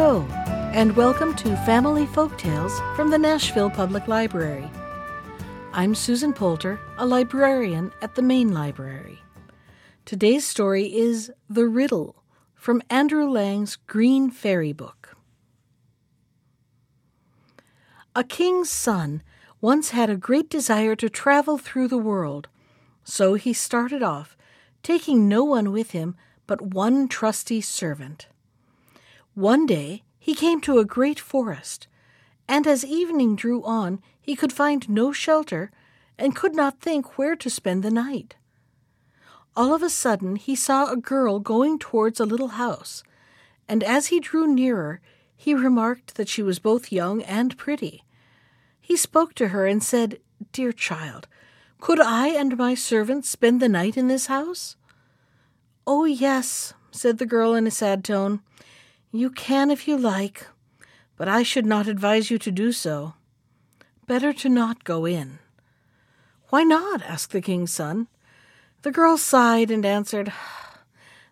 Hello, and welcome to Family Folktales from the Nashville Public Library. I'm Susan Poulter, a librarian at the Main Library. Today's story is The Riddle from Andrew Lang's Green Fairy Book. A king's son once had a great desire to travel through the world, so he started off, taking no one with him but one trusty servant. One day he came to a great forest, and as evening drew on, he could find no shelter and could not think where to spend the night. All of a sudden he saw a girl going towards a little house, and as he drew nearer, he remarked that she was both young and pretty. He spoke to her and said, Dear child, could I and my servants spend the night in this house? Oh, yes, said the girl in a sad tone. You can if you like, but I should not advise you to do so. Better to not go in. Why not? asked the king's son. The girl sighed and answered,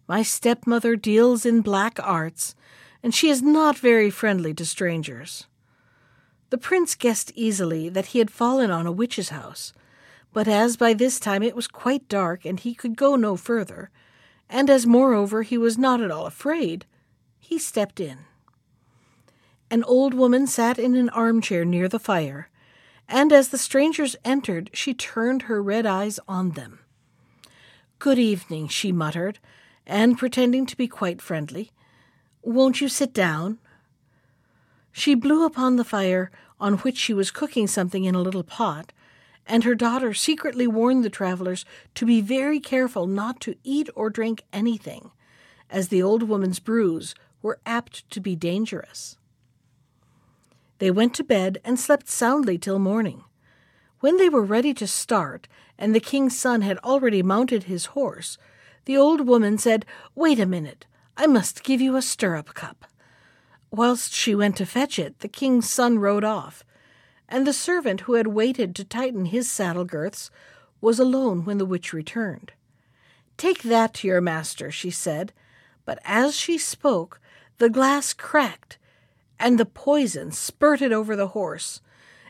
My stepmother deals in black arts, and she is not very friendly to strangers. The prince guessed easily that he had fallen on a witch's house, but as by this time it was quite dark and he could go no further, and as moreover he was not at all afraid, he stepped in. An old woman sat in an armchair near the fire, and as the strangers entered, she turned her red eyes on them. Good evening, she muttered, and pretending to be quite friendly. Won't you sit down? She blew upon the fire on which she was cooking something in a little pot, and her daughter secretly warned the travelers to be very careful not to eat or drink anything, as the old woman's brews were apt to be dangerous. They went to bed and slept soundly till morning. When they were ready to start, and the king's son had already mounted his horse, the old woman said, Wait a minute, I must give you a stirrup cup. Whilst she went to fetch it, the king's son rode off, and the servant who had waited to tighten his saddle girths was alone when the witch returned. Take that to your master, she said, but as she spoke, the glass cracked, and the poison spurted over the horse,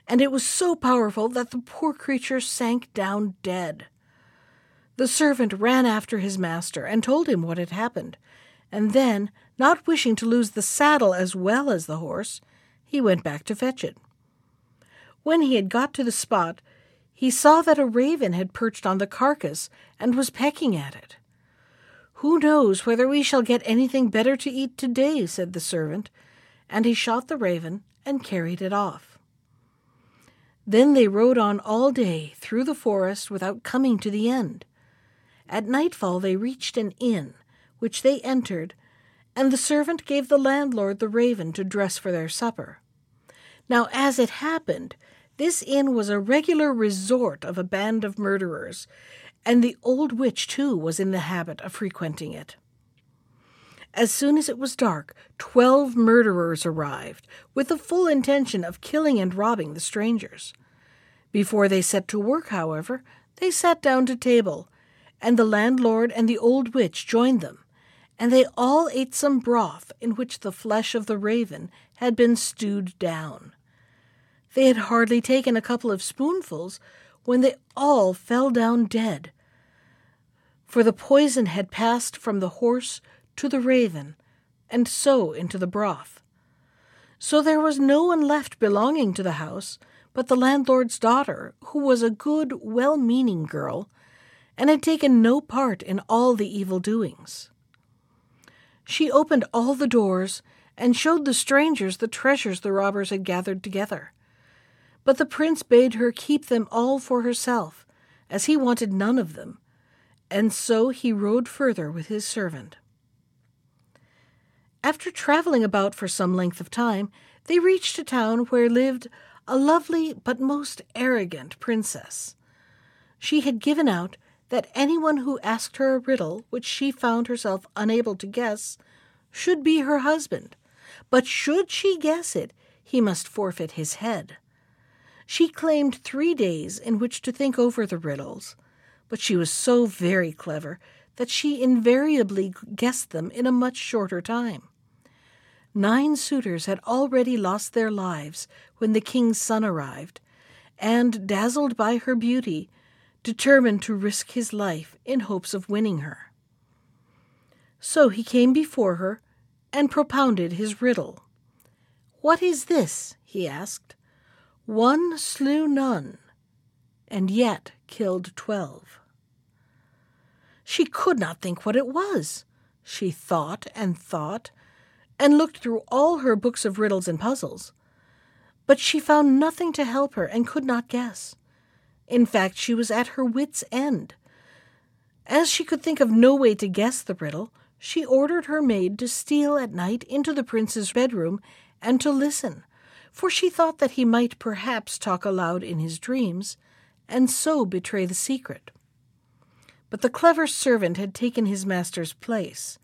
and it was so powerful that the poor creature sank down dead. The servant ran after his master and told him what had happened, and then, not wishing to lose the saddle as well as the horse, he went back to fetch it. When he had got to the spot, he saw that a raven had perched on the carcass and was pecking at it. Who knows whether we shall get anything better to eat today? said the servant, and he shot the raven and carried it off. Then they rode on all day through the forest without coming to the end. At nightfall they reached an inn, which they entered, and the servant gave the landlord the raven to dress for their supper. Now, as it happened, this inn was a regular resort of a band of murderers, and the old witch, too, was in the habit of frequenting it. As soon as it was dark, twelve murderers arrived, with the full intention of killing and robbing the strangers. Before they set to work, however, they sat down to table, and the landlord and the old witch joined them, and they all ate some broth in which the flesh of the raven had been stewed down. They had hardly taken a couple of spoonfuls when they all fell down dead, for the poison had passed from the horse to the raven, and so into the broth. So there was no one left belonging to the house but the landlord's daughter, who was a good, well meaning girl, and had taken no part in all the evil doings. She opened all the doors and showed the strangers the treasures the robbers had gathered together. But the prince bade her keep them all for herself, as he wanted none of them, and so he rode further with his servant. After traveling about for some length of time, they reached a town where lived a lovely but most arrogant princess. She had given out that anyone who asked her a riddle which she found herself unable to guess should be her husband, but should she guess it, he must forfeit his head. She claimed three days in which to think over the riddles, but she was so very clever that she invariably guessed them in a much shorter time. Nine suitors had already lost their lives when the king's son arrived, and, dazzled by her beauty, determined to risk his life in hopes of winning her. So he came before her and propounded his riddle. What is this? he asked. One slew none, and yet killed twelve. She could not think what it was. She thought and thought, and looked through all her books of riddles and puzzles. But she found nothing to help her and could not guess. In fact, she was at her wits' end. As she could think of no way to guess the riddle, she ordered her maid to steal at night into the prince's bedroom and to listen, for she thought that he might perhaps talk aloud in his dreams, and so betray the secret. But the clever servant had taken his master's place,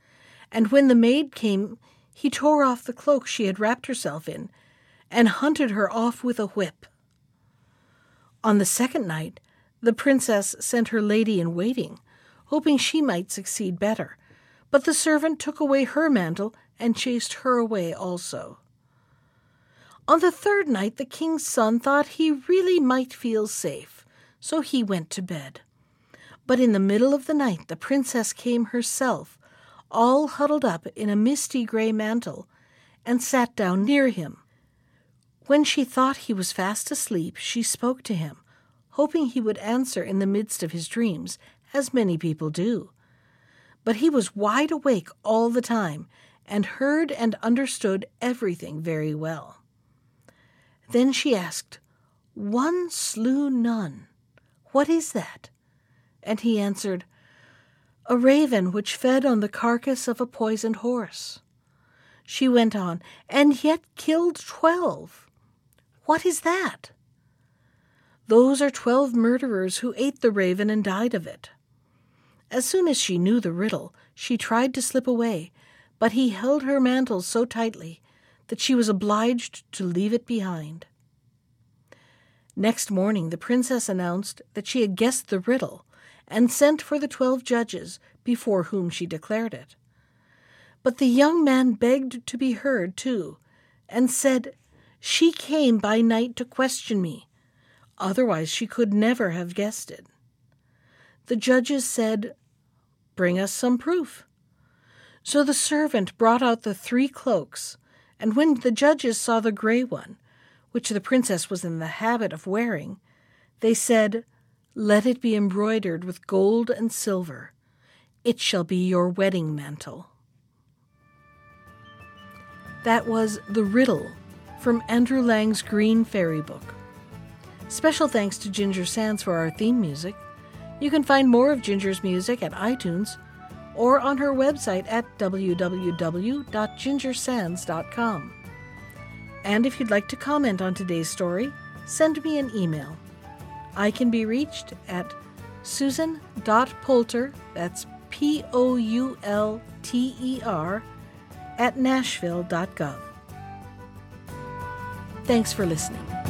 and when the maid came, he tore off the cloak she had wrapped herself in, and hunted her off with a whip. On the second night, the princess sent her lady in waiting, hoping she might succeed better, but the servant took away her mantle and chased her away also. On the third night, the king's son thought he really might feel safe, so he went to bed. But in the middle of the night, the princess came herself, all huddled up in a misty gray mantle, and sat down near him. When she thought he was fast asleep, she spoke to him, hoping he would answer in the midst of his dreams, as many people do. But he was wide awake all the time, and heard and understood everything very well. Then she asked, One slew none. What is that? And he answered, A raven which fed on the carcass of a poisoned horse. She went on, And yet killed twelve. What is that? Those are twelve murderers who ate the raven and died of it. As soon as she knew the riddle, she tried to slip away, but he held her mantle so tightly that she was obliged to leave it behind. Next morning, the princess announced that she had guessed the riddle and sent for the twelve judges before whom she declared it. But the young man begged to be heard, too, and said she came by night to question me. Otherwise, she could never have guessed it. The judges said, Bring us some proof. So the servant brought out the three cloaks, and when the judges saw the gray one, which the princess was in the habit of wearing, they said, Let it be embroidered with gold and silver. It shall be your wedding mantle. That was The Riddle from Andrew Lang's Green Fairy Book. Special thanks to Ginger Sands for our theme music. You can find more of Ginger's music at iTunes or on her website at www.gingersands.com. And if you'd like to comment on today's story, send me an email. I can be reached at susan.poulter, that's P O U L T E R, at nashville.gov. Thanks for listening.